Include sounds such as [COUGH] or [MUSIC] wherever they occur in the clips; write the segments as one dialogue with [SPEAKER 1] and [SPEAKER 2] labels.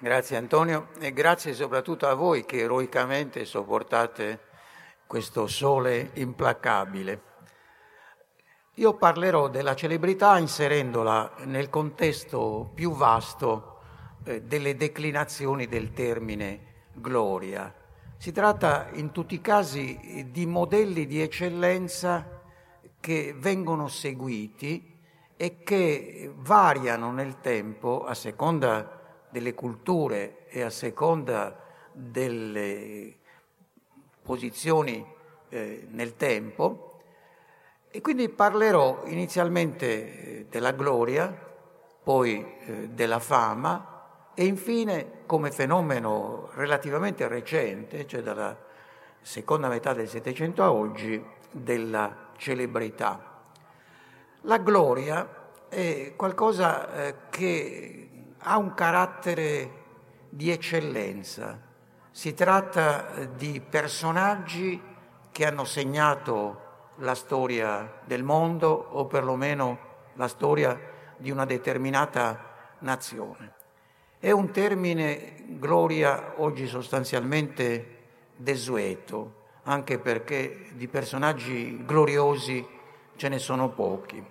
[SPEAKER 1] Grazie Antonio e grazie soprattutto a voi che eroicamente sopportate questo sole implacabile. Io parlerò della celebrità inserendola nel contesto più vasto eh, delle declinazioni del termine gloria. Si tratta in tutti i casi di modelli di eccellenza che vengono seguiti e che variano nel tempo a seconda delle culture e a seconda delle posizioni eh, nel tempo. E quindi parlerò inizialmente eh, della gloria, poi eh, della fama e infine, come fenomeno relativamente recente, cioè dalla seconda metà del Settecento a oggi, della celebrità. La gloria è qualcosa eh, che ha un carattere di eccellenza. Si tratta eh, di personaggi che hanno segnato la storia del mondo o perlomeno la storia di una determinata nazione. È un termine gloria oggi sostanzialmente desueto, anche perché di personaggi gloriosi ce ne sono pochi,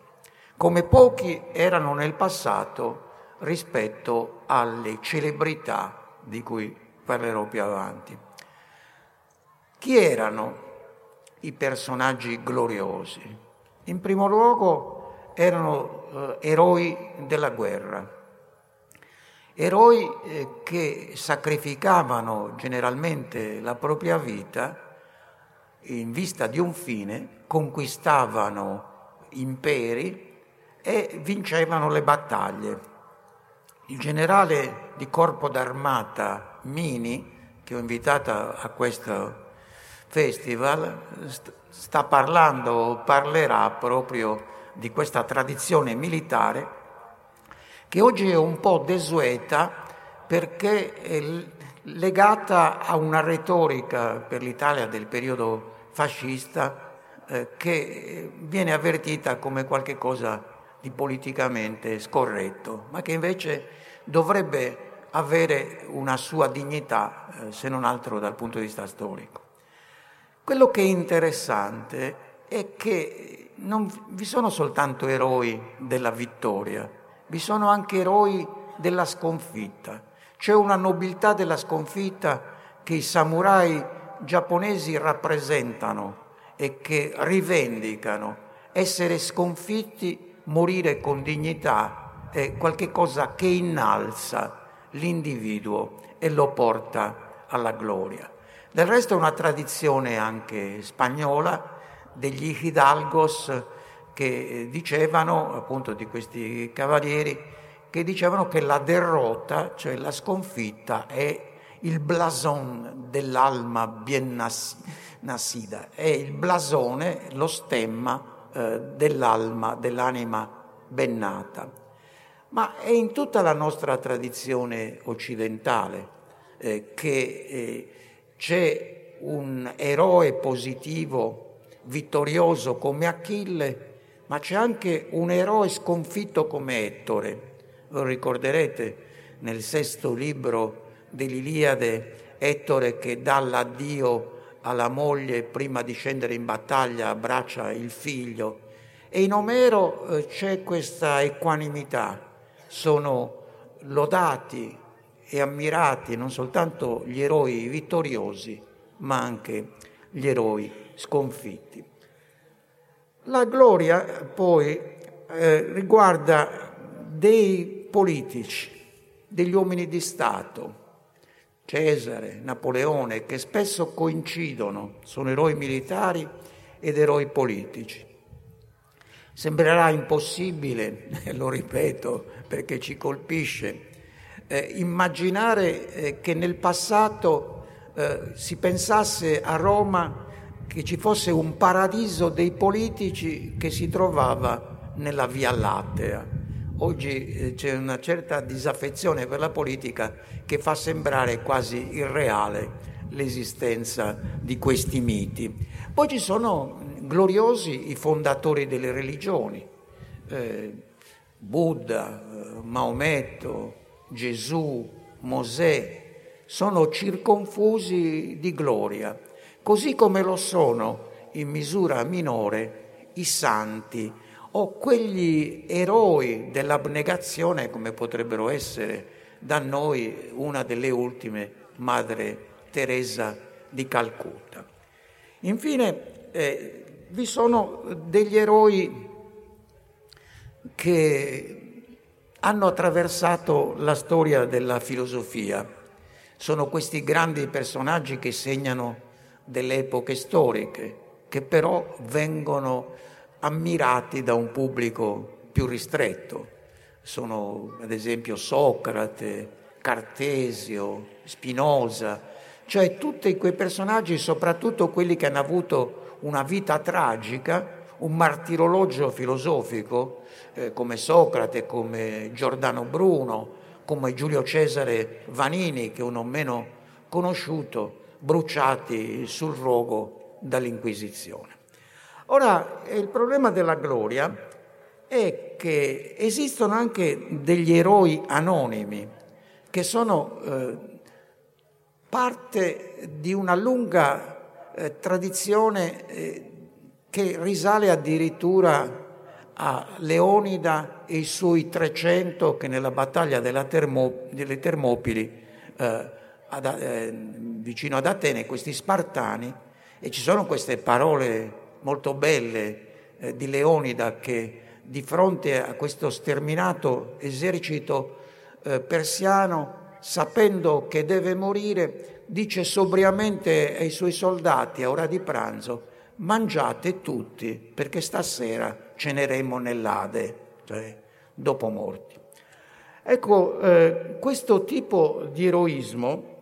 [SPEAKER 1] come pochi erano nel passato rispetto alle celebrità di cui parlerò più avanti. Chi erano i personaggi gloriosi? In primo luogo erano eh, eroi della guerra, eroi eh, che sacrificavano generalmente la propria vita in vista di un fine, conquistavano imperi e vincevano le battaglie. Il generale di corpo d'armata Mini, che ho invitato a questo festival, sta parlando, parlerà proprio di questa tradizione militare che oggi è un po' desueta perché è legata a una retorica per l'Italia del periodo fascista eh, che viene avvertita come qualcosa di politicamente scorretto, ma che invece dovrebbe avere una sua dignità, eh, se non altro dal punto di vista storico. Quello che è interessante è che non vi sono soltanto eroi della vittoria, vi sono anche eroi della sconfitta. C'è una nobiltà della sconfitta che i samurai giapponesi rappresentano e che rivendicano. Essere sconfitti morire con dignità è qualcosa che innalza l'individuo e lo porta alla gloria. Del resto è una tradizione anche spagnola degli hidalgos che dicevano, appunto di questi cavalieri, che dicevano che la derrota, cioè la sconfitta, è il blason dell'alma bien nascida, è il blasone, lo stemma eh, dell'alma, dell'anima ben nata. Ma è in tutta la nostra tradizione occidentale eh, che eh, c'è un eroe positivo, vittorioso come Achille, ma c'è anche un eroe sconfitto come Ettore. Lo ricorderete nel sesto libro dell'Iliade, Ettore che dà l'addio alla moglie prima di scendere in battaglia abbraccia il figlio. E in Omero eh, c'è questa equanimità, sono lodati e ammirati non soltanto gli eroi vittoriosi, ma anche gli eroi sconfitti. La gloria poi eh, riguarda dei politici, degli uomini di Stato, Cesare, Napoleone, che spesso coincidono, sono eroi militari ed eroi politici. Sembrerà impossibile, [LAUGHS] lo ripeto perché ci colpisce, eh, immaginare eh, che nel passato eh, si pensasse a Roma che ci fosse un paradiso dei politici che si trovava nella Via Lattea Oggi eh, c'è una certa disaffezione per la politica che fa sembrare quasi irreale l'esistenza di questi miti. Poi ci sono gloriosi i fondatori delle religioni, eh, Buddha, eh, Maometto, Gesù, Mosè, sono circonfusi di gloria, così come lo sono in misura minore i santi o quegli eroi dell'abnegazione come potrebbero essere da noi una delle ultime, Madre Teresa di Calcutta. Infine, eh, vi sono degli eroi che hanno attraversato la storia della filosofia. Sono questi grandi personaggi che segnano delle epoche storiche, che però vengono ammirati da un pubblico più ristretto. Sono ad esempio Socrate, Cartesio, Spinoza, cioè tutti quei personaggi, soprattutto quelli che hanno avuto una vita tragica, un martirologio filosofico, eh, come Socrate, come Giordano Bruno, come Giulio Cesare Vanini, che è uno meno conosciuto, bruciati sul rogo dall'Inquisizione. Ora, il problema della gloria è che esistono anche degli eroi anonimi che sono eh, parte di una lunga eh, tradizione eh, che risale addirittura a Leonida e i suoi 300 che nella battaglia Termo, delle Termopili eh, ad, eh, vicino ad Atene, questi spartani, e ci sono queste parole molto belle eh, di Leonida che di fronte a questo sterminato esercito eh, persiano, sapendo che deve morire, dice sobriamente ai suoi soldati a ora di pranzo, mangiate tutti perché stasera ceneremo nell'Ade, cioè dopo morti. Ecco, eh, questo tipo di eroismo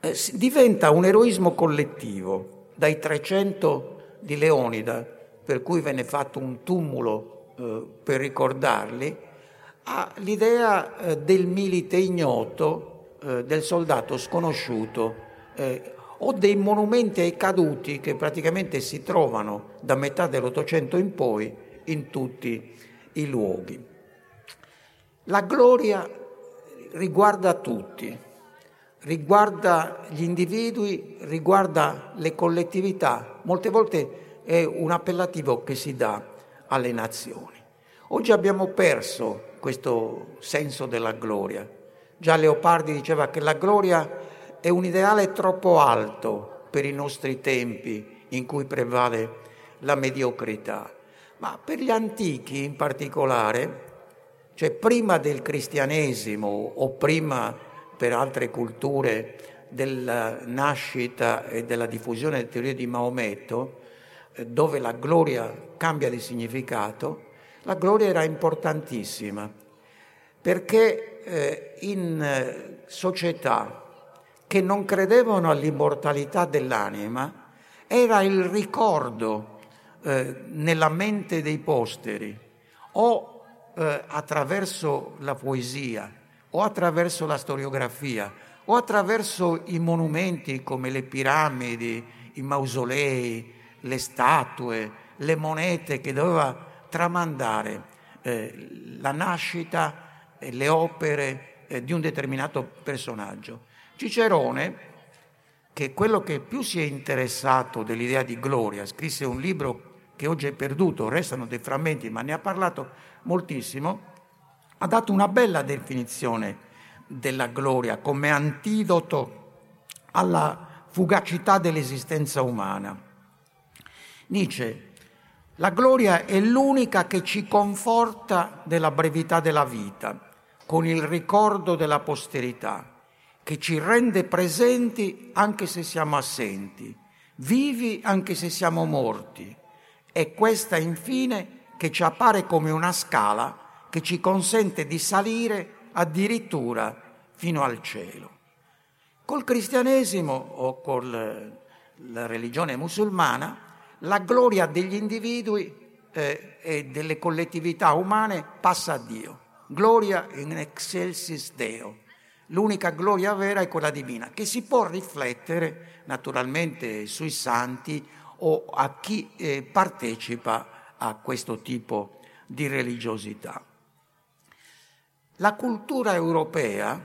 [SPEAKER 1] eh, diventa un eroismo collettivo, dai 300 di Leonida, per cui venne fatto un tumulo eh, per ricordarli, all'idea eh, del milite ignoto, eh, del soldato sconosciuto eh, o dei monumenti ai caduti che praticamente si trovano da metà dell'Ottocento in poi in tutti i luoghi. La gloria riguarda tutti, riguarda gli individui, riguarda le collettività, molte volte è un appellativo che si dà alle nazioni. Oggi abbiamo perso questo senso della gloria. Già Leopardi diceva che la gloria è un ideale troppo alto per i nostri tempi in cui prevale la mediocrità. Ma per gli antichi in particolare, cioè prima del cristianesimo o prima per altre culture della nascita e della diffusione delle teorie di Maometto, eh, dove la gloria cambia di significato, la gloria era importantissima perché eh, in eh, società che non credevano all'immortalità dell'anima era il ricordo eh, nella mente dei posteri o eh, attraverso la poesia o attraverso la storiografia o attraverso i monumenti come le piramidi, i mausolei, le statue, le monete che doveva tramandare eh, la nascita e le opere eh, di un determinato personaggio. Cicerone, che è quello che più si è interessato dell'idea di gloria, scrisse un libro che oggi è perduto, restano dei frammenti, ma ne ha parlato moltissimo, ha dato una bella definizione della gloria come antidoto alla fugacità dell'esistenza umana. Dice, la gloria è l'unica che ci conforta della brevità della vita, con il ricordo della posterità che ci rende presenti anche se siamo assenti, vivi anche se siamo morti. È questa infine che ci appare come una scala che ci consente di salire addirittura fino al cielo. Col cristianesimo o con la religione musulmana, la gloria degli individui eh, e delle collettività umane passa a Dio. Gloria in excelsis Deo l'unica gloria vera è quella divina, che si può riflettere naturalmente sui santi o a chi eh, partecipa a questo tipo di religiosità. La cultura europea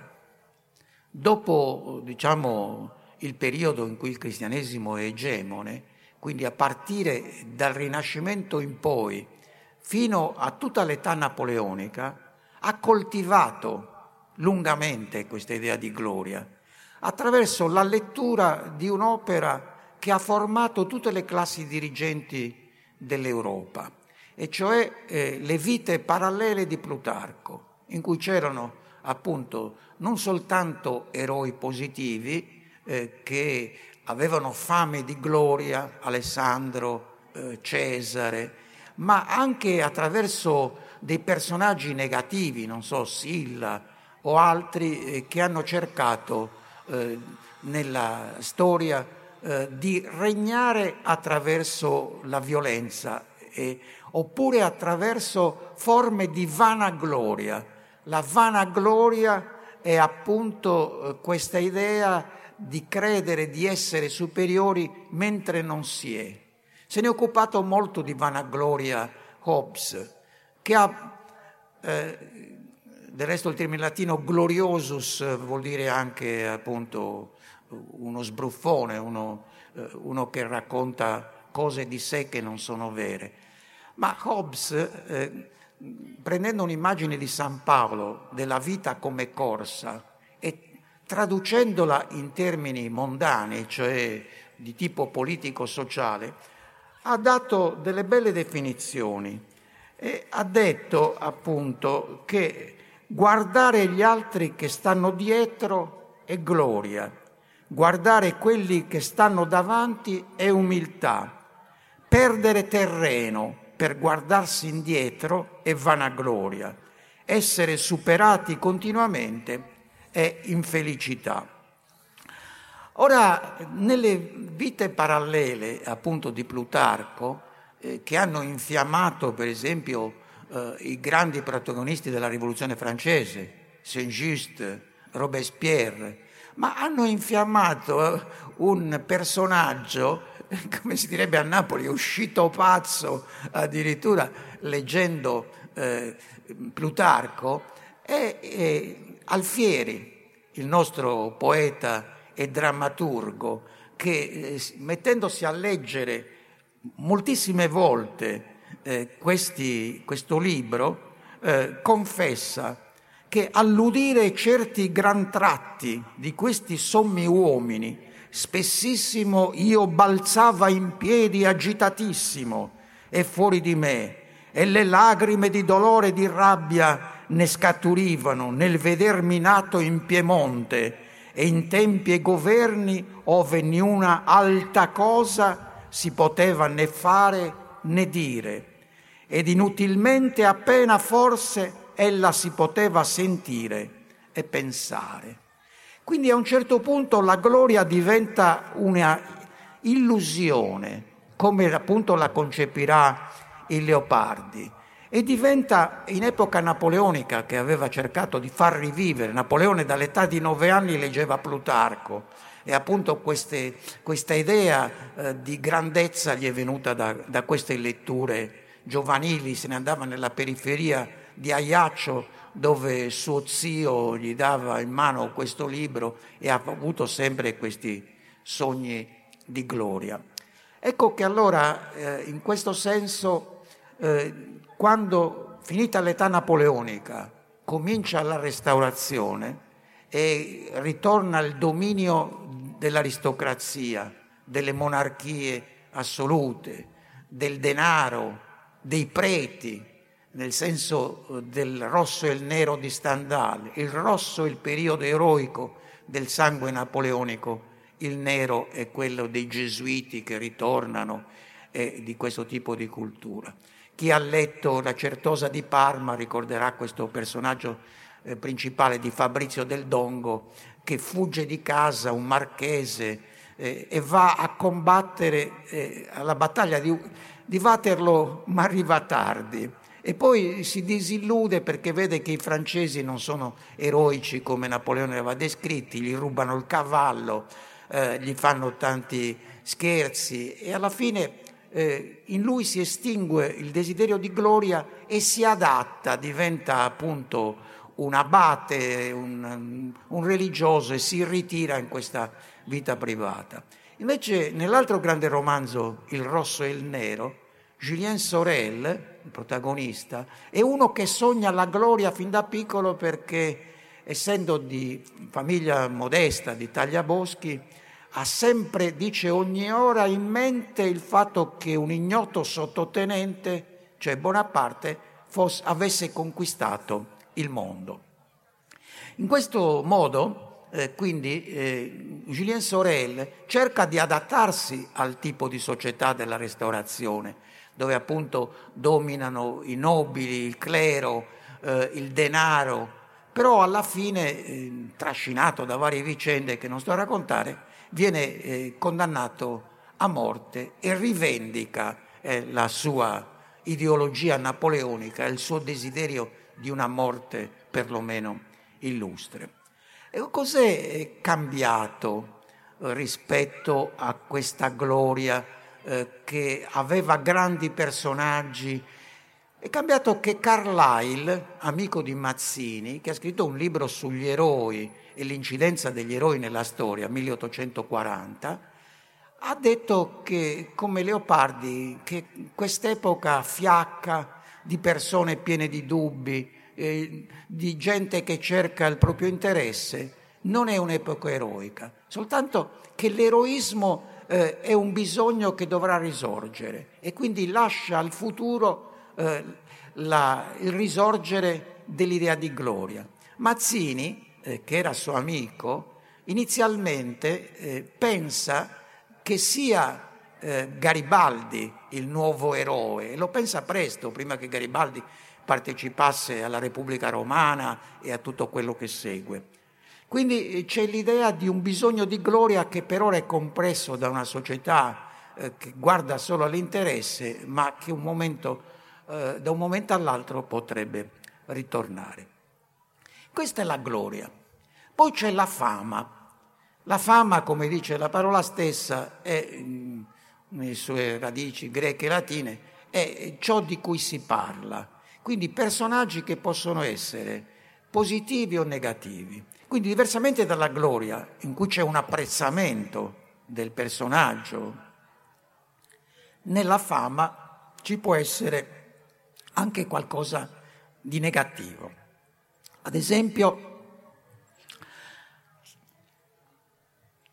[SPEAKER 1] dopo diciamo, il periodo in cui il cristianesimo è egemone, quindi a partire dal Rinascimento in poi, fino a tutta l'età napoleonica, ha coltivato lungamente questa idea di gloria attraverso la lettura di un'opera che ha formato tutte le classi dirigenti dell'Europa, e cioè eh, le vite parallele di Plutarco, in cui c'erano appunto non soltanto eroi positivi eh, che avevano fame di gloria, Alessandro, eh, Cesare, ma anche attraverso dei personaggi negativi, non so, Silla o altri, eh, che hanno cercato eh, nella storia eh, di regnare attraverso la violenza oppure attraverso forme di vanagloria. La vanagloria è appunto eh, questa idea di credere di essere superiori mentre non si è. Se ne è occupato molto di vanagloria Hobbes, che ha eh, del resto il termine latino gloriosus vuol dire anche appunto uno sbruffone, uno, eh, uno che racconta cose di sé che non sono vere. Ma Hobbes, eh, prendendo un'immagine di San Paolo della vita come corsa e traducendola in termini mondani, cioè di tipo politico-sociale, ha dato delle belle definizioni e ha detto appunto che Guardare gli altri che stanno dietro è gloria, guardare quelli che stanno davanti è umiltà, perdere terreno per guardarsi indietro è vanagloria, essere superati continuamente è infelicità. Ora, nelle vite parallele appunto di Plutarco, eh, che hanno infiammato per esempio eh, i grandi protagonisti della rivoluzione francese, Saint-Just, Robespierre, ma hanno infiammato eh, un personaggio, [LAUGHS] come si direbbe a Napoli, uscito pazzo addirittura leggendo eh, Plutarco, e, e Alfieri, il nostro poeta e drammaturgo, che eh, mettendosi a leggere moltissime volte eh, questi, questo libro eh, confessa che all'udire certi gran tratti di questi sommi uomini, spessissimo io balzava in piedi agitatissimo e fuori di me, e le lagrime di dolore e di rabbia ne scaturivano nel vedermi nato in Piemonte e in tempi e governi ove niuna alta cosa si poteva né fare né dire, ed inutilmente appena forse ella si poteva sentire e pensare. Quindi a un certo punto la gloria diventa una illusione, come appunto la concepirà il Leopardi, e diventa in epoca napoleonica che aveva cercato di far rivivere, Napoleone dall'età di nove anni leggeva Plutarco, e appunto queste, questa idea eh, di grandezza gli è venuta da, da, queste letture giovanili, se ne andava nella periferia di Ajaccio dove suo zio gli dava in mano questo libro e ha avuto sempre questi sogni di gloria. Ecco che allora eh, in questo senso eh, quando finita l'età napoleonica comincia la restaurazione e ritorna il dominio dell'aristocrazia, delle monarchie assolute, del denaro, dei preti, nel senso eh, del rosso e il nero di Stendhal. Il rosso è il periodo eroico del sangue napoleonico, il nero è quello dei gesuiti che ritornano e di questo tipo di cultura. Chi ha letto La Certosa di Parma ricorderà questo personaggio eh, principale di Fabrizio del Dongo che fugge di casa, un marchese, eh, e va a combattere eh, alla battaglia di, di Waterloo, ma arriva tardi. E poi si disillude perché vede che i francesi non sono eroici come Napoleone aveva descritti, gli rubano il cavallo, eh, gli fanno tanti scherzi e alla fine eh, in lui si estingue il desiderio di gloria e si adatta, diventa appunto un abate, un, un religioso e si ritira in questa vita privata. Invece nell'altro grande romanzo, Il rosso e il nero, Julien Sorel, il protagonista, è uno che sogna la gloria fin da piccolo perché essendo di famiglia modesta di Tagliaboschi, ha sempre, dice ogni ora, in mente il fatto che un ignoto sottotenente, cioè Bonaparte, fosse, avesse conquistato il mondo. In questo modo, eh, quindi, eh, Julien Sorel cerca di adattarsi al tipo di società della restaurazione, dove appunto dominano i nobili, il clero, eh, il denaro, però alla fine, eh, trascinato da varie vicende che non sto a raccontare, viene eh, condannato a morte e rivendica eh, la sua ideologia napoleonica, il suo desiderio di una morte perlomeno illustre. E cos'è eh, cambiato eh, rispetto a questa gloria eh, che aveva grandi personaggi è cambiato che Carlyle, amico di Mazzini, che ha scritto un libro sugli eroi e l'incidenza degli eroi nella storia, 1840, ha detto che, come Leopardi, che quest'epoca fiacca di persone piene di dubbi, eh, di gente che cerca il proprio interesse, non è un'epoca eroica, soltanto che l'eroismo eh, è un bisogno che dovrà risorgere e quindi lascia al futuro eh, la, il risorgere dell'idea di gloria. Mazzini, eh, che era suo amico, inizialmente eh, pensa che sia eh, Garibaldi il nuovo eroe lo pensa presto, prima che Garibaldi partecipasse alla Repubblica Romana e a tutto quello che segue. Quindi eh, c'è l'idea di un bisogno di gloria che per ora è compresso da una società eh, che guarda solo all'interesse, ma che un momento eh, da un momento all'altro potrebbe ritornare. Questa è la gloria. Poi c'è la fama. La fama, come dice la parola stessa, è, mm, nelle sue radici greche e latine, è ciò di cui si parla. Quindi personaggi che possono essere positivi o negativi. Quindi diversamente dalla gloria, in cui c'è un apprezzamento del personaggio, nella fama ci può essere anche qualcosa di negativo. Ad esempio,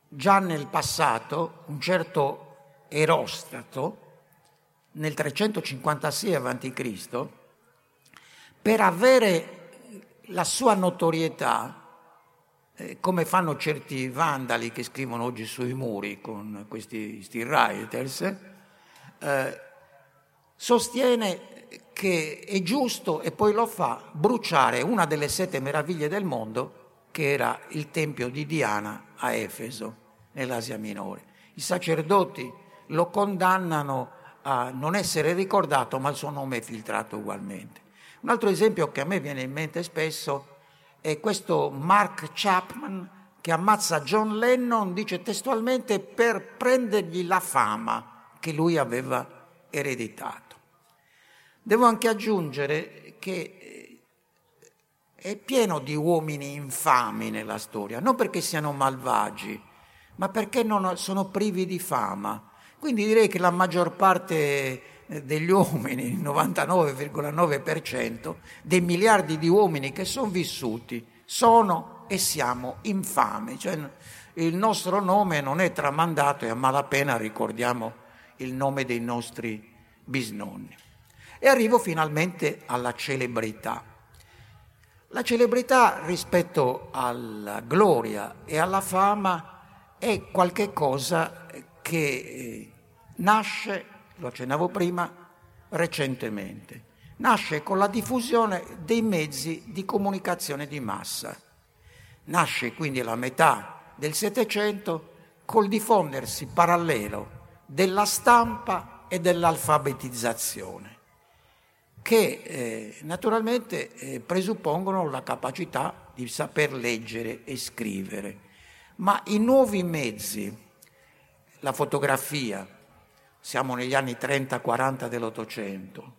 [SPEAKER 1] già nel passato un certo Erostrato, nel 356 a.C., per avere la sua notorietà, come fanno certi vandali che scrivono oggi sui muri con questi rioters, eh, sostiene che è giusto, e poi lo fa, bruciare una delle sette meraviglie del mondo, che era il tempio di Diana a Efeso, nell'Asia Minore. I sacerdoti lo condannano a non essere ricordato, ma il suo nome è filtrato ugualmente. Un altro esempio che a me viene in mente spesso è questo Mark Chapman che ammazza John Lennon, dice testualmente, per prendergli la fama che lui aveva ereditato. Devo anche aggiungere che eh, è pieno di uomini infami nella storia, non perché siano malvagi, ma perché sono privi di fama. Quindi direi che la maggior parte degli uomini, il 99,9% dei miliardi di uomini che sono vissuti, sono e siamo infami. Cioè, il nostro nome non è tramandato e a malapena ricordiamo il nome dei nostri bisnonni. E arrivo finalmente alla celebrità. La celebrità rispetto alla gloria e alla fama è qualcosa che eh, nasce, lo accennavo prima, recentemente. Nasce con la diffusione dei mezzi di comunicazione di massa. Nasce quindi alla metà del Settecento col diffondersi parallelo della stampa e dell'alfabetizzazione che eh, naturalmente eh, presuppongono la capacità di saper leggere e scrivere. Ma i nuovi mezzi, la fotografia, siamo negli anni 30-40 dell'Ottocento,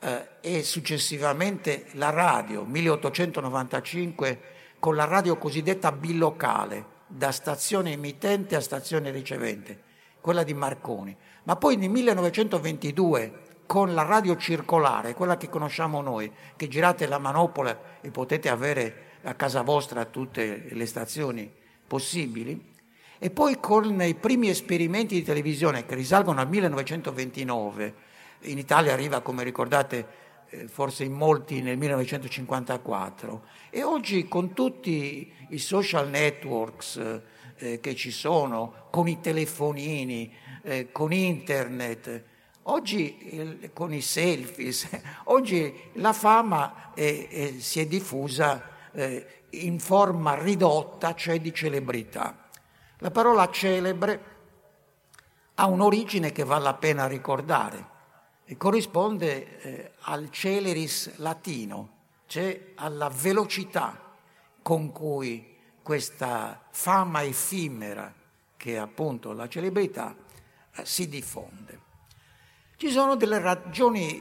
[SPEAKER 1] eh, e successivamente la radio, 1895, con la radio cosiddetta bilocale, da stazione emittente a stazione ricevente, quella di Marconi. Ma poi nel 1922 con la radio circolare, quella che conosciamo noi, che girate la manopola e potete avere a casa vostra tutte le stazioni possibili, e poi con i primi esperimenti di televisione che risalgono al 1929, in Italia arriva, come ricordate, eh, forse in molti nel 1954, e oggi con tutti i social networks eh, che ci sono, con i telefonini, eh, con internet, oggi con i selfies, [LAUGHS] oggi la fama si è diffusa eh, in forma ridotta, cioè di celebrità. La parola celebre ha un'origine che vale la pena ricordare e corrisponde eh, al celeris latino, cioè alla velocità con cui questa fama effimera, che è appunto la celebrità, eh, si diffonde. Ci sono delle ragioni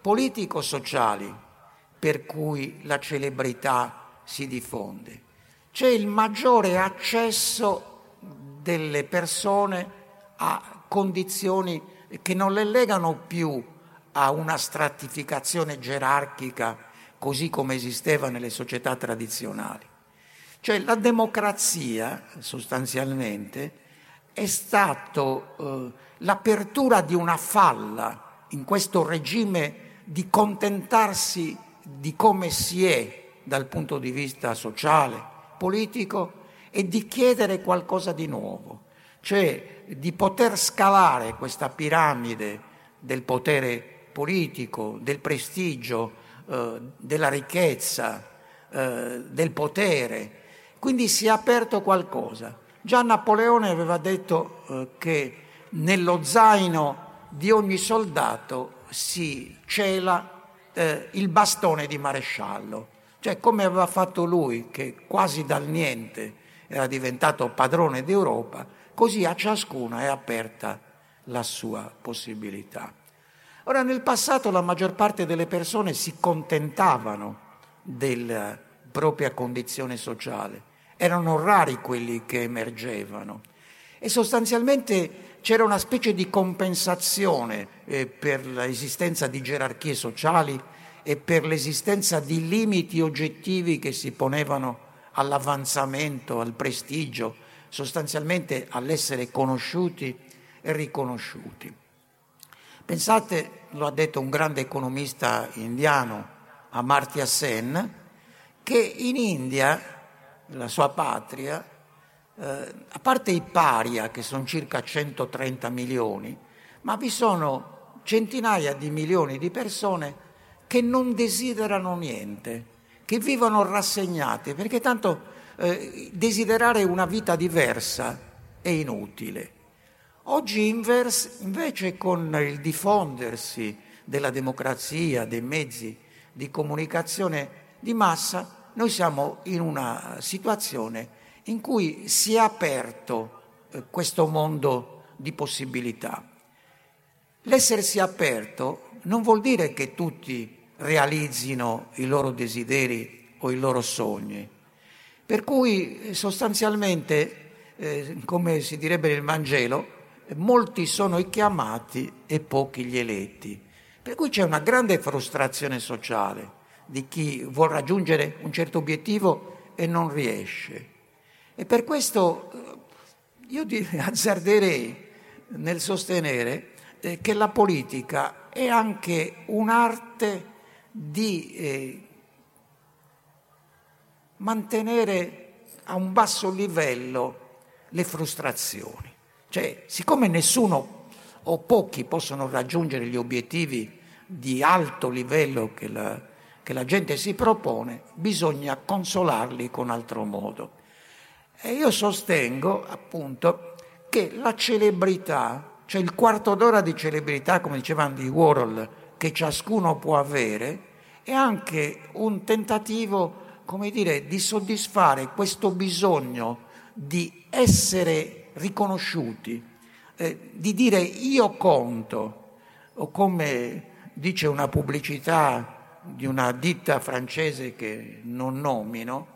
[SPEAKER 1] politico-sociali per cui la celebrità si diffonde. C'è il maggiore accesso delle persone a condizioni che non le legano più a una stratificazione gerarchica così come esisteva nelle società tradizionali. Cioè la democrazia sostanzialmente è stata eh, l'apertura di una falla in questo regime di contentarsi di come si è dal punto di vista sociale, politico e di chiedere qualcosa di nuovo, cioè di poter scalare questa piramide del potere politico, del prestigio, eh, della ricchezza, eh, del potere. Quindi si è aperto qualcosa. Già Napoleone aveva detto eh, che nello zaino di ogni soldato si cela eh, il bastone di maresciallo. Cioè come aveva fatto lui, che quasi dal niente era diventato padrone d'Europa, così a ciascuno è aperta la sua possibilità. Ora, nel passato la maggior parte delle persone si contentavano della propria condizione sociale, erano rari quelli che emergevano e sostanzialmente c'era una specie di compensazione eh, per l'esistenza di gerarchie sociali e per l'esistenza di limiti oggettivi che si ponevano all'avanzamento, al prestigio, sostanzialmente all'essere conosciuti e riconosciuti. Pensate, lo ha detto un grande economista indiano, Amartya Sen, che in India, la sua patria, eh, a parte i paria, che sono circa 130 milioni, ma vi sono centinaia di milioni di persone che non desiderano niente, che vivono rassegnati, perché tanto eh, desiderare una vita diversa è inutile. Oggi invers, invece con il diffondersi della democrazia, dei mezzi di comunicazione di massa, noi siamo in una situazione in cui si è aperto eh, questo mondo di possibilità. L'essersi aperto non vuol dire che tutti realizzino i loro desideri o i loro sogni. Per cui sostanzialmente, eh, come si direbbe nel Vangelo, molti sono i chiamati e pochi gli eletti. Per cui c'è una grande frustrazione sociale di chi vuole raggiungere un certo obiettivo e non riesce. E per questo eh, io [LAUGHS] azzarderei nel sostenere eh, che la politica è anche un'arte di eh, mantenere a un basso livello le frustrazioni. Cioè, siccome nessuno o pochi possono raggiungere gli obiettivi di alto livello che la, che la gente si propone, bisogna consolarli con altro modo. E io sostengo appunto che la celebrità, cioè il quarto d'ora di celebrità, come diceva Andy Warhol, che ciascuno può avere, è anche un tentativo, come dire, di soddisfare questo bisogno di essere riconosciuti, eh, di dire io conto, o come dice una pubblicità di una ditta francese che non nomino,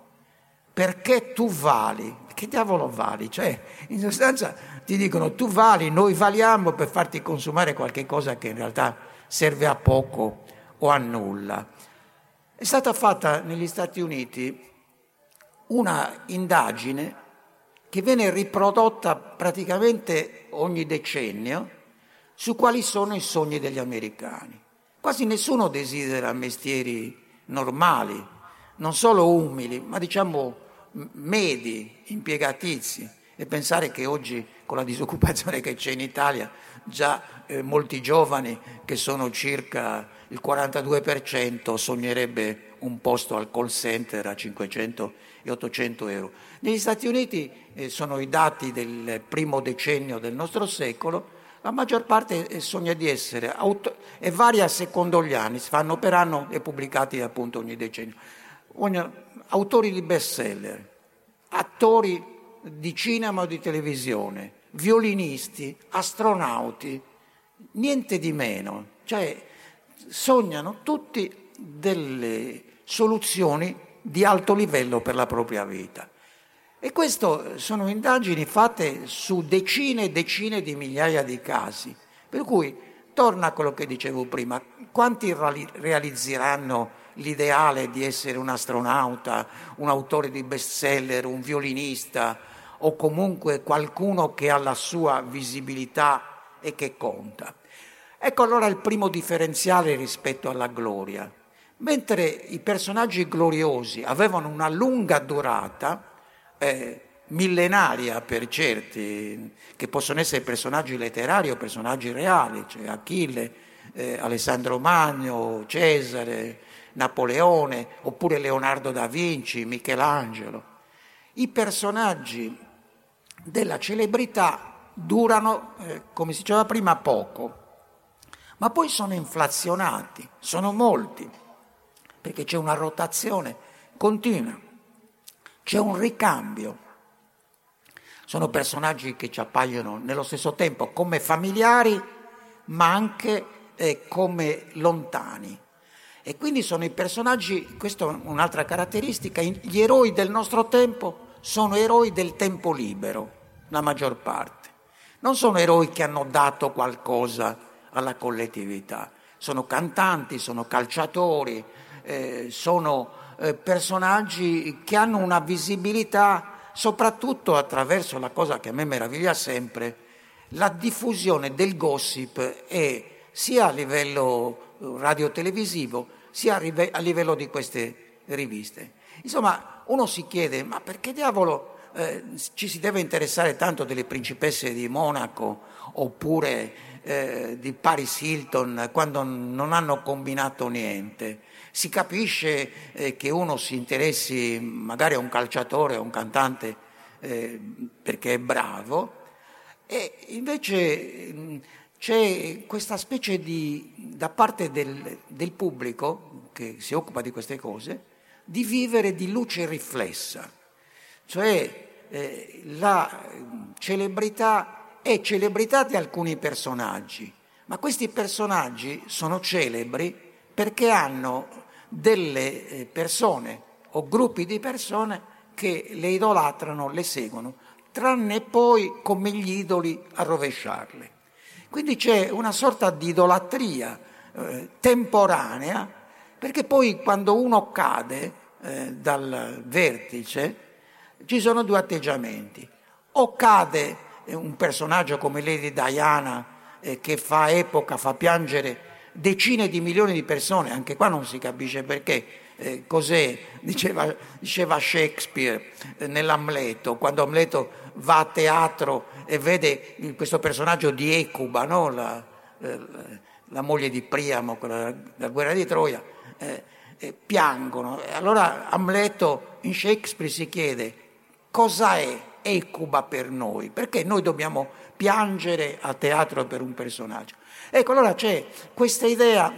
[SPEAKER 1] perché tu vali. Che diavolo vali? Cioè, in sostanza ti dicono tu vali, noi valiamo per farti consumare qualche cosa che in realtà serve a poco o a nulla. È stata fatta negli Stati Uniti una indagine che viene riprodotta praticamente ogni decennio su quali sono i sogni degli americani. Quasi nessuno desidera mestieri normali, non solo umili, ma diciamo medi, impiegatizi. E pensare che oggi con la disoccupazione che c'è in Italia già eh, molti giovani, che sono circa il 42%, sognerebbe un posto al call center a 500 e 800 euro. Negli Stati Uniti eh, sono i dati del primo decennio del nostro secolo, la maggior parte eh, sogna di essere, auto- e varia secondo gli anni, si fanno per anno e pubblicati appunto ogni decennio. Ogni, autori di bestseller, attori di cinema o di televisione, violinisti, astronauti, niente di meno, cioè sognano tutti delle soluzioni di alto livello per la propria vita. E queste sono indagini fatte su decine e decine di migliaia di casi, per cui torna a quello che dicevo prima, quanti realizzeranno l'ideale di essere un astronauta, un autore di bestseller, un violinista o comunque qualcuno che ha la sua visibilità e che conta. Ecco allora il primo differenziale rispetto alla gloria. Mentre i personaggi gloriosi avevano una lunga durata, eh, millenaria per certi, che possono essere personaggi letterari o personaggi reali, cioè Achille, eh, Alessandro Magno, Cesare, Napoleone, oppure Leonardo da Vinci, Michelangelo. I personaggi della celebrità durano, eh, come si diceva prima, poco, ma poi sono inflazionati, sono molti, perché c'è una rotazione continua, c'è un ricambio. Sono personaggi che ci appaiono nello stesso tempo come familiari, ma anche eh, come lontani. E quindi sono i personaggi, questa è un'altra caratteristica, gli eroi del nostro tempo sono eroi del tempo libero, la maggior parte. Non sono eroi che hanno dato qualcosa alla collettività, sono cantanti, sono calciatori, eh, sono eh, personaggi che hanno una visibilità soprattutto attraverso la cosa che a me meraviglia sempre, la diffusione del gossip e sia a livello radiotelevisivo sia a livello di queste riviste. Insomma, uno si chiede, ma perché diavolo eh, ci si deve interessare tanto delle principesse di Monaco oppure eh, di Paris Hilton quando non hanno combinato niente? Si capisce eh, che uno si interessi magari a un calciatore o a un cantante eh, perché è bravo e invece c'è questa specie di, da parte del, del pubblico che si occupa di queste cose, di vivere di luce riflessa, cioè eh, la celebrità è celebrità di alcuni personaggi, ma questi personaggi sono celebri perché hanno delle eh, persone o gruppi di persone che le idolatrano, le seguono, tranne poi come gli idoli a rovesciarle. Quindi c'è una sorta di idolatria eh, temporanea, perché poi quando uno cade eh, dal vertice ci sono due atteggiamenti. O cade un personaggio come Lady Diana eh, che fa epoca, fa piangere decine di milioni di persone, anche qua non si capisce perché, eh, cos'è, [LAUGHS] diceva, diceva Shakespeare eh, nell'Amleto, quando Amleto va a teatro e vede questo personaggio di Ecuba, no? la, la, la, moglie di Priamo, quella della guerra di Troia, eh, eh, piangono. Allora Amleto in Shakespeare si chiede cosa è Ecuba per noi, perché noi dobbiamo piangere a teatro per un personaggio. Ecco, allora c'è questa idea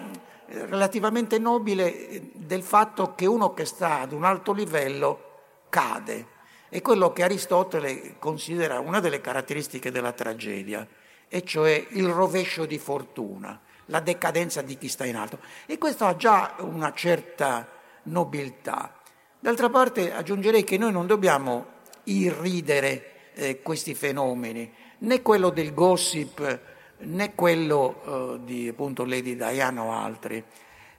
[SPEAKER 1] eh, relativamente nobile eh, del fatto che uno che sta ad un alto livello cade è quello che Aristotele considera una delle caratteristiche della tragedia, e cioè il rovescio di fortuna. la decadenza di chi sta in alto. E questo ha già una certa nobiltà. D'altra parte aggiungerei che noi non dobbiamo irridere eh, questi fenomeni, né quello del gossip né quello eh, di appunto Lady Diana o altri,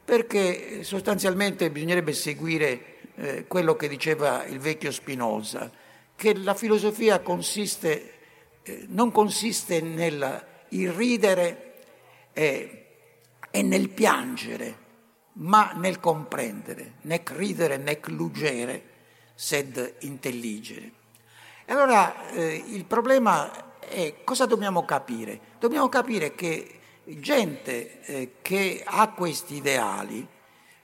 [SPEAKER 1] perché sostanzialmente bisognerebbe seguire eh, quello che diceva il vecchio Spinoza, che la filosofia consiste, eh, non consiste nel irridere e, e nel piangere, ma nel comprendere, nec ridere nec lugere, sed intelligere. E allora eh, il problema è cosa dobbiamo capire? Dobbiamo capire che gente eh, che ha questi ideali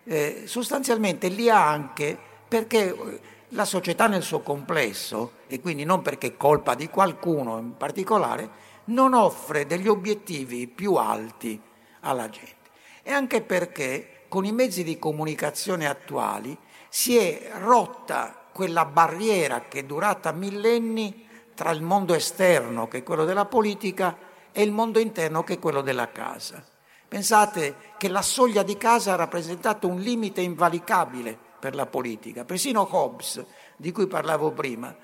[SPEAKER 1] eh, sostanzialmente li ha anche perché eh, la società nel suo complesso, e quindi non perché è colpa di qualcuno in particolare, non offre degli obiettivi più alti alla gente. E anche perché con i mezzi di comunicazione attuali si è rotta quella barriera che è durata millenni tra il mondo esterno, che è quello della politica, e il mondo interno, che è quello della casa. Pensate che la soglia di casa ha rappresentato un limite invalicabile per la politica. Persino Hobbes, di cui parlavo prima,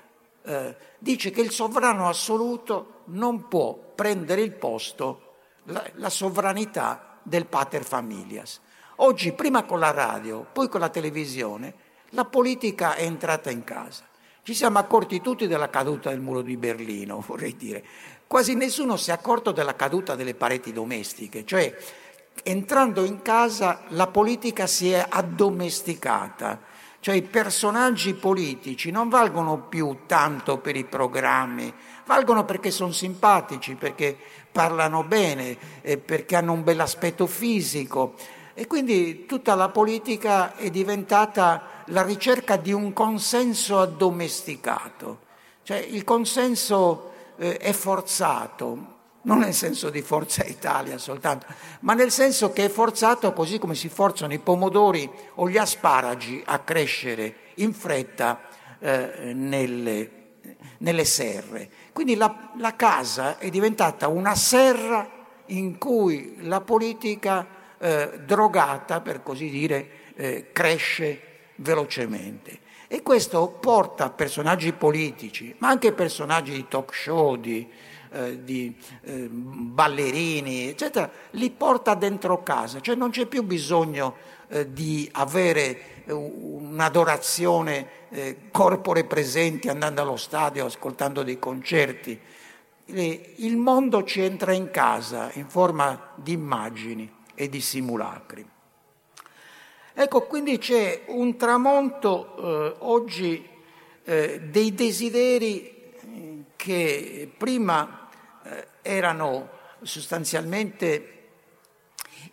[SPEAKER 1] eh, dice che il sovrano assoluto non può prendere il posto, la, la sovranità del pater familias. Oggi, prima con la radio, poi con la televisione, la politica è entrata in casa. Ci siamo accorti tutti della caduta del muro di Berlino, [LAUGHS] vorrei dire. Quasi nessuno si è accorto della caduta delle pareti domestiche, cioè entrando in casa la politica si è addomesticata, cioè i personaggi politici non valgono più tanto per i programmi, valgono perché sono simpatici, perché parlano bene, perché hanno un bel aspetto fisico e quindi tutta la politica è diventata la ricerca di un consenso addomesticato, cioè il consenso eh, è forzato, non nel senso di Forza Italia soltanto, ma nel senso che è forzato così come si forzano i pomodori o gli asparagi a crescere in fretta eh, nelle, nelle, serre. Quindi la, la, casa è diventata una serra in cui la politica eh, drogata, per così dire, eh, cresce velocemente. E questo porta personaggi politici, ma anche personaggi di talk show, di, eh, di eh, ballerini, eccetera, li porta dentro casa, cioè non c'è più bisogno eh, di avere eh, un'adorazione eh, corpore presenti andando allo stadio, ascoltando dei concerti. Il mondo ci entra in casa in forma di immagini e di simulacri. Ecco, quindi c'è un tramonto eh, oggi eh, dei desideri eh, che prima eh, erano sostanzialmente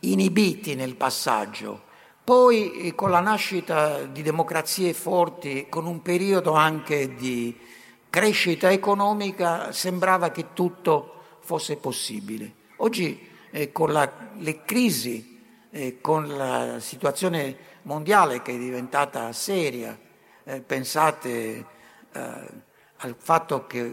[SPEAKER 1] inibiti nel passaggio, poi eh, con la nascita di democrazie forti, con un periodo anche di crescita economica, sembrava che tutto fosse possibile. Oggi eh, con la, le crisi eh, con la situazione mondiale che è diventata seria, eh, pensate eh, al fatto che,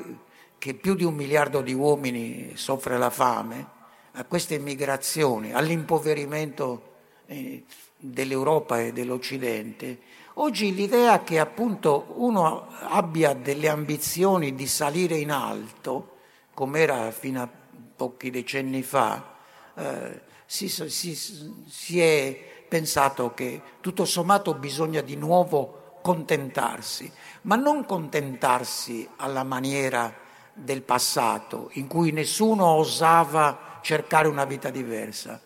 [SPEAKER 1] che, più di un miliardo di uomini soffre la fame, a queste migrazioni, all'impoverimento eh, dell'Europa e dell'Occidente, oggi l'idea che appunto uno abbia delle ambizioni di salire in alto, come era fino a pochi decenni fa, eh, si, si, si è pensato che tutto sommato bisogna di nuovo contentarsi, ma non contentarsi alla maniera del passato, in cui nessuno osava cercare una vita diversa.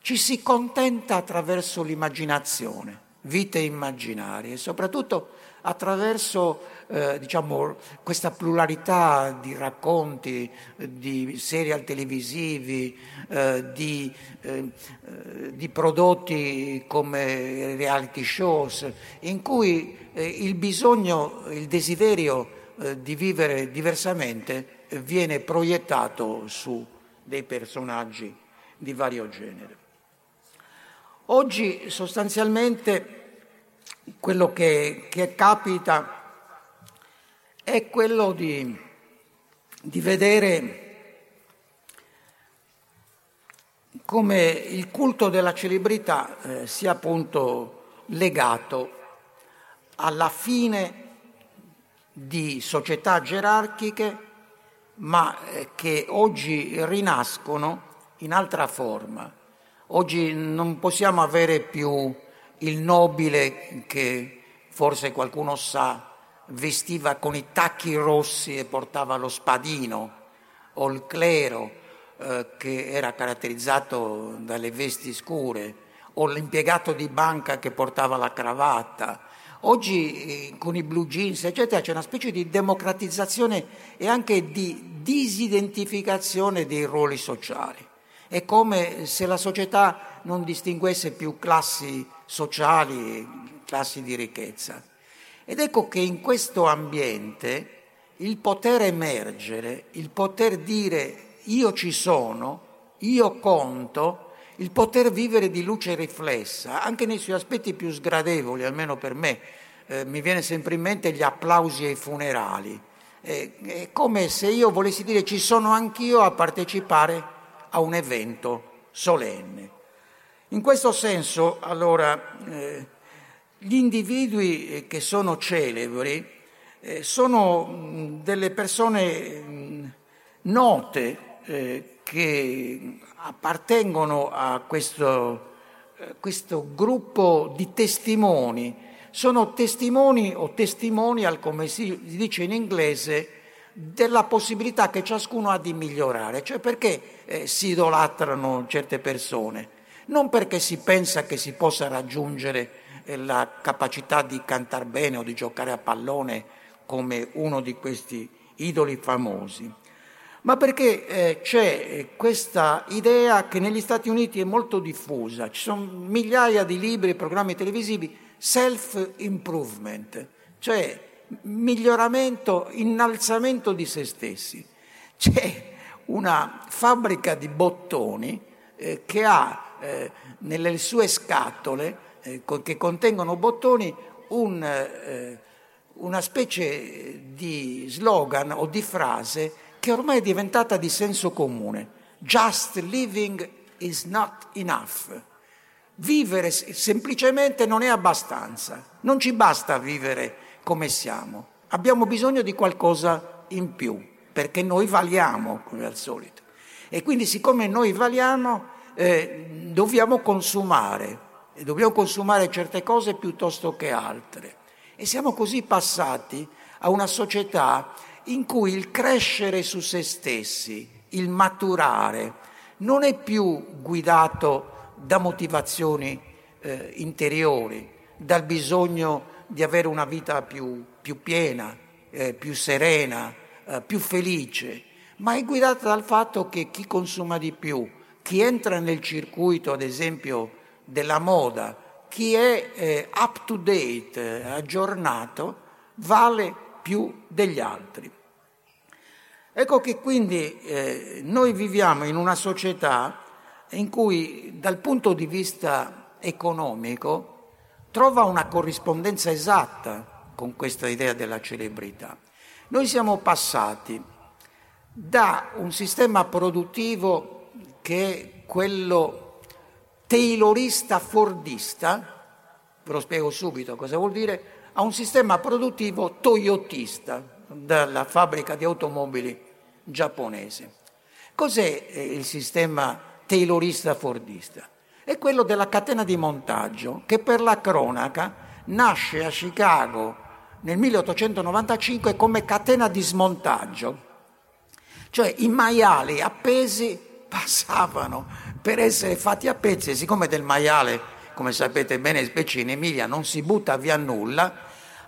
[SPEAKER 1] Ci si contenta attraverso l'immaginazione, vite immaginarie, soprattutto attraverso eh, diciamo, questa pluralità di racconti, di serial televisivi, eh, di, eh, di, prodotti come reality shows, in cui eh, il bisogno, il desiderio eh, di vivere diversamente viene proiettato su dei personaggi di vario genere. Oggi sostanzialmente quello che, che capita è quello di, di vedere come il culto della celebrità eh, sia appunto legato alla fine di società gerarchiche, ma eh, che oggi rinascono in altra forma. Oggi non possiamo avere più il nobile che forse qualcuno sa vestiva con i tacchi rossi e portava lo spadino, o il clero eh, che era caratterizzato dalle vesti scure, o l'impiegato di banca che portava la cravatta. Oggi eh, con i blue jeans, eccetera, c'è una specie di democratizzazione e anche di disidentificazione dei ruoli sociali. È come se la società non distinguesse più classi sociali, classi di ricchezza. Ed ecco che in questo ambiente il poter emergere, il poter dire io ci sono, io conto, il poter vivere di luce riflessa, anche nei suoi aspetti più sgradevoli, almeno per me. Eh, mi viene sempre in mente gli applausi ai funerali. Eh, è come se io volessi dire ci sono anch'io a partecipare a un evento solenne. In questo senso, allora, eh, gli individui che sono celebri eh, sono delle persone note eh, che appartengono a questo, eh, questo gruppo di testimoni. Sono testimoni o testimonial, come si dice in inglese, della possibilità che ciascuno ha di migliorare, cioè perché eh, si idolatrano certe persone, non perché si pensa che si possa raggiungere eh, la capacità di cantare bene o di giocare a pallone come uno di questi idoli famosi, ma perché eh, c'è questa idea che negli Stati Uniti è molto diffusa, ci sono migliaia di libri e programmi televisivi, self-improvement, cioè miglioramento, innalzamento di se stessi. C'è una fabbrica di bottoni eh, che ha eh, nelle sue scatole, eh, che contengono bottoni, un, eh, una specie di slogan o di frase che ormai è diventata di senso comune. Just living is not enough. Vivere semplicemente non è abbastanza, non ci basta vivere come siamo, abbiamo bisogno di qualcosa in più, perché noi valiamo come al solito. E quindi siccome noi valiamo, eh, dobbiamo consumare, e dobbiamo consumare certe cose piuttosto che altre. E siamo così passati a una società in cui il crescere su se stessi, il maturare, non è più guidato da motivazioni eh, interiori, dal bisogno di avere una vita più, più piena, eh, più serena, eh, più felice, ma è guidato dal fatto che chi consuma di più, chi entra nel circuito, ad esempio, della moda, chi è eh, up to date, eh, aggiornato, vale più degli altri. Ecco che quindi eh, noi viviamo in una società in cui dal punto di vista economico trova una corrispondenza esatta con questa idea della celebrità. Noi siamo passati da un sistema produttivo che è quello taylorista fordista, ve lo spiego subito cosa vuol dire, a un sistema produttivo toyotista dalla fabbrica di automobili giapponese. Cos'è eh, il sistema taylorista fordista? È quello della catena di montaggio che per la cronaca nasce a Chicago nel 1895 come catena di smontaggio. Cioè i maiali appesi passavano per essere fatti a pezzi e siccome del maiale come sapete bene, specie in Emilia, non si butta via nulla,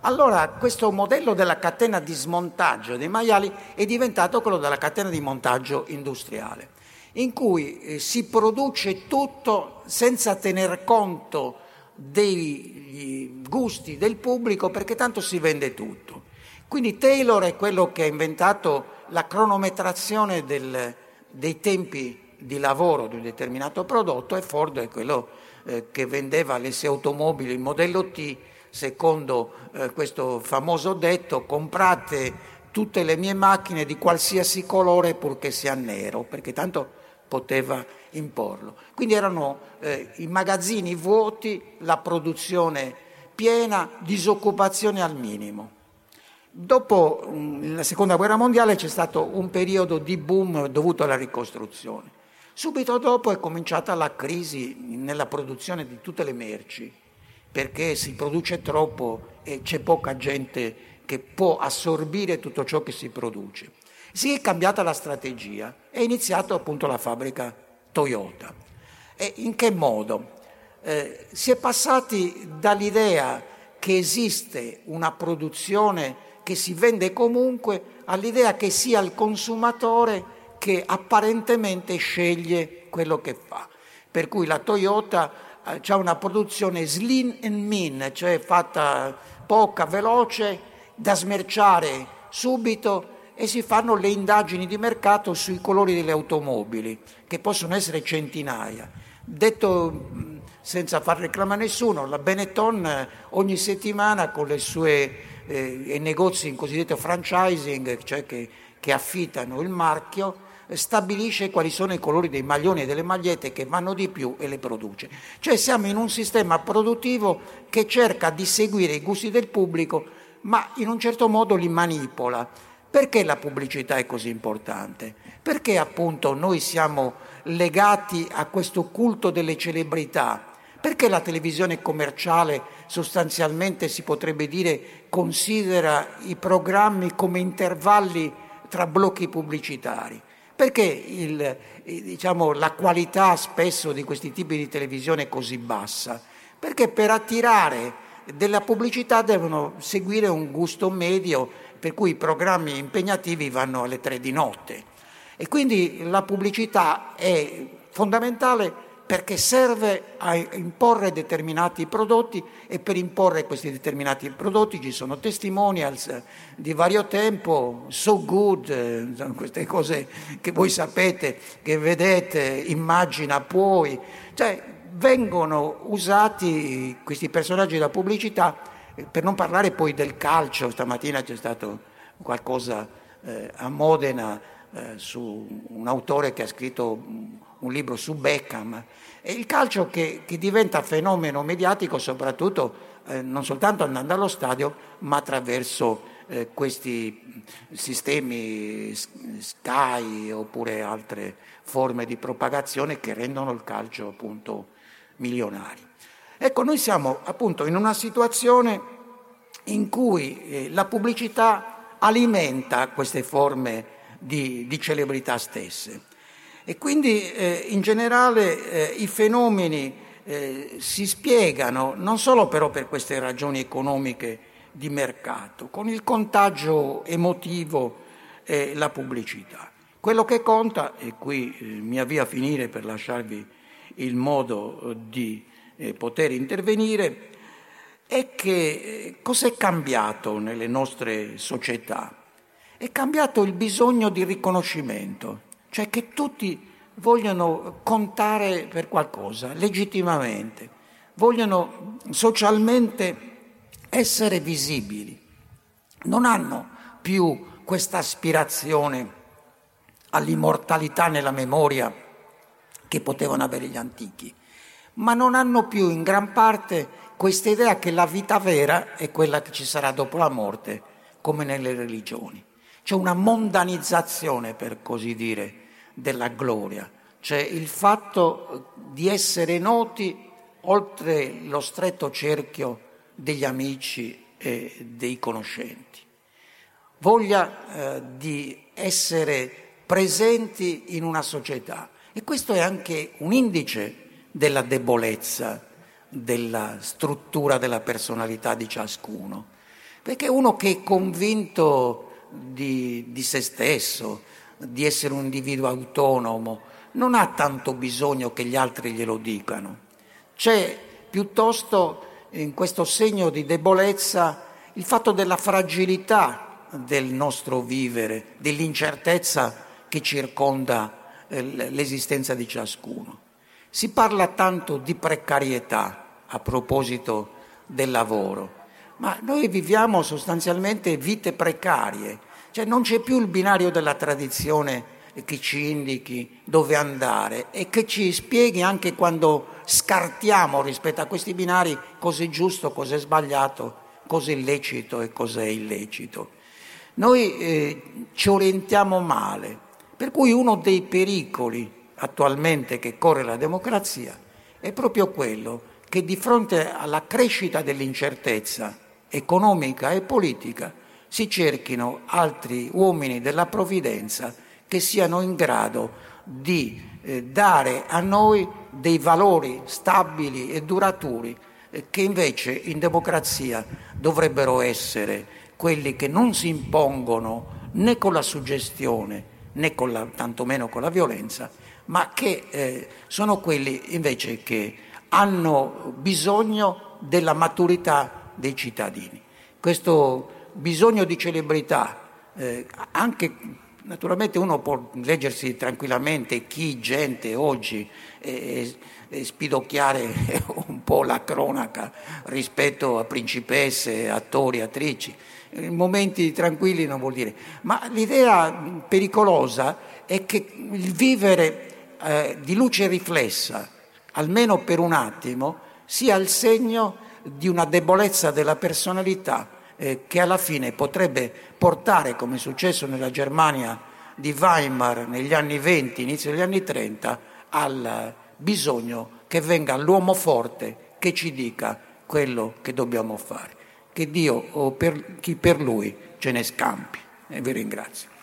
[SPEAKER 1] allora questo modello della catena di smontaggio dei maiali è diventato quello della catena di montaggio industriale, in cui eh, si produce tutto senza tener conto dei gusti del pubblico perché tanto si vende tutto. Quindi Taylor è quello che ha inventato la cronometrazione del, dei tempi di lavoro di un determinato prodotto e Ford è quello eh, che vendeva le sue automobili, il modello T, secondo eh, questo famoso detto, comprate tutte le mie macchine di qualsiasi colore purché sia nero, perché tanto poteva imporlo. Quindi erano eh, i magazzini vuoti, la produzione piena, disoccupazione al minimo. Dopo la seconda guerra mondiale c'è stato un periodo di boom dovuto alla ricostruzione. Subito dopo è cominciata la crisi nella produzione di tutte le merci, perché si produce troppo e c'è poca gente che può assorbire tutto ciò che si produce. Si è cambiata la strategia, è iniziata appunto la fabbrica Toyota. E in che modo? Eh, si è passati dall'idea che esiste una produzione che si vende comunque all'idea che sia il consumatore che apparentemente sceglie quello che fa. Per cui la Toyota eh, ha una produzione slim and mean, cioè fatta poca, veloce, da smerciare subito e si fanno le indagini di mercato sui colori delle automobili, che possono essere centinaia. Detto senza far reclama nessuno, la Benetton eh, ogni settimana con le sue eh, negozi in cosiddetto franchising, cioè che, che affittano il marchio, stabilisce quali sono i colori dei maglioni e delle magliette che vanno di più e le produce. Cioè siamo in un sistema produttivo che cerca di seguire i gusti del pubblico, ma in un certo modo li manipola. Perché la pubblicità è così importante? Perché appunto noi siamo legati a questo culto delle celebrità? Perché la televisione commerciale sostanzialmente si potrebbe dire considera i programmi come intervalli tra blocchi pubblicitari? Perché il, diciamo, la qualità spesso di questi tipi di televisione è così bassa? Perché per attirare della pubblicità devono seguire un gusto medio, per cui i programmi impegnativi vanno alle tre di notte. E quindi la pubblicità è fondamentale perché serve a imporre determinati prodotti e per imporre questi determinati prodotti ci sono testimonials di vario tempo, so good, eh, queste cose che voi sapete, che vedete, immagina puoi, cioè vengono usati questi personaggi della pubblicità per non parlare poi del calcio, stamattina c'è stato qualcosa eh, a Modena eh, su un autore che ha scritto un libro su Beckham. E il calcio che, che diventa fenomeno mediatico soprattutto eh, non soltanto andando allo stadio, ma attraverso eh, questi sistemi Sky oppure altre forme di propagazione che rendono il calcio appunto milionario. Ecco, noi siamo appunto in una situazione in cui eh, la pubblicità alimenta queste forme di, di celebrità stesse. E quindi eh, in generale eh, i fenomeni eh, si spiegano non solo però per queste ragioni economiche di mercato, con il contagio emotivo e la pubblicità. Quello che conta, e qui eh, mi avvio a finire per lasciarvi il modo eh, di eh, poter intervenire, è che cos'è cambiato nelle nostre società? È cambiato il bisogno di riconoscimento, cioè che tutti vogliono contare per qualcosa, legittimamente, vogliono socialmente essere visibili, non hanno più questa aspirazione all'immortalità nella memoria che potevano avere gli antichi, ma non hanno più in gran parte questa idea che la vita vera è quella che ci sarà dopo la morte, come nelle religioni. C'è una mondanizzazione, per così dire, della gloria, cioè il fatto di essere noti oltre lo stretto cerchio degli amici e dei conoscenti. Voglia eh, di essere presenti in una società. E questo è anche un indice della debolezza della struttura della personalità di ciascuno. Perché uno che è convinto di, di se stesso, di essere un individuo autonomo, non ha tanto bisogno che gli altri glielo dicano. C'è piuttosto in questo segno di debolezza il fatto della fragilità del nostro vivere, dell'incertezza che circonda eh, l'esistenza di ciascuno. Si parla tanto di precarietà a proposito del lavoro ma noi viviamo sostanzialmente vite precarie, cioè non c'è più il binario della tradizione che ci indichi dove andare e che ci spieghi anche quando scartiamo rispetto a questi binari cos'è giusto, cos'è sbagliato, cos'è lecito e cos'è illecito. Noi eh, ci orientiamo male, per cui uno dei pericoli attualmente che corre la democrazia è proprio quello che di fronte alla crescita dell'incertezza economica e politica si cerchino altri uomini della provvidenza che siano in grado di eh, dare a noi dei valori stabili e duraturi eh, che invece in democrazia dovrebbero essere quelli che non si impongono né con la suggestione né con la, tantomeno con la violenza, ma che eh, sono quelli invece che hanno bisogno della maturità dei cittadini. Questo bisogno di celebrità, eh, anche naturalmente uno può leggersi tranquillamente chi gente oggi e, e spidocchiare [LAUGHS] un po' la cronaca rispetto a principesse, attori, attrici. In momenti tranquilli non vuol dire, ma l'idea pericolosa è che il vivere eh, di luce riflessa, almeno per un attimo, sia il segno di una debolezza della personalità eh, che alla fine potrebbe portare, come è successo nella Germania di Weimar negli anni 20, inizio degli anni 30, al bisogno che venga l'uomo forte che ci dica quello che dobbiamo fare. Che Dio o per chi per lui ce ne scampi. E vi ringrazio.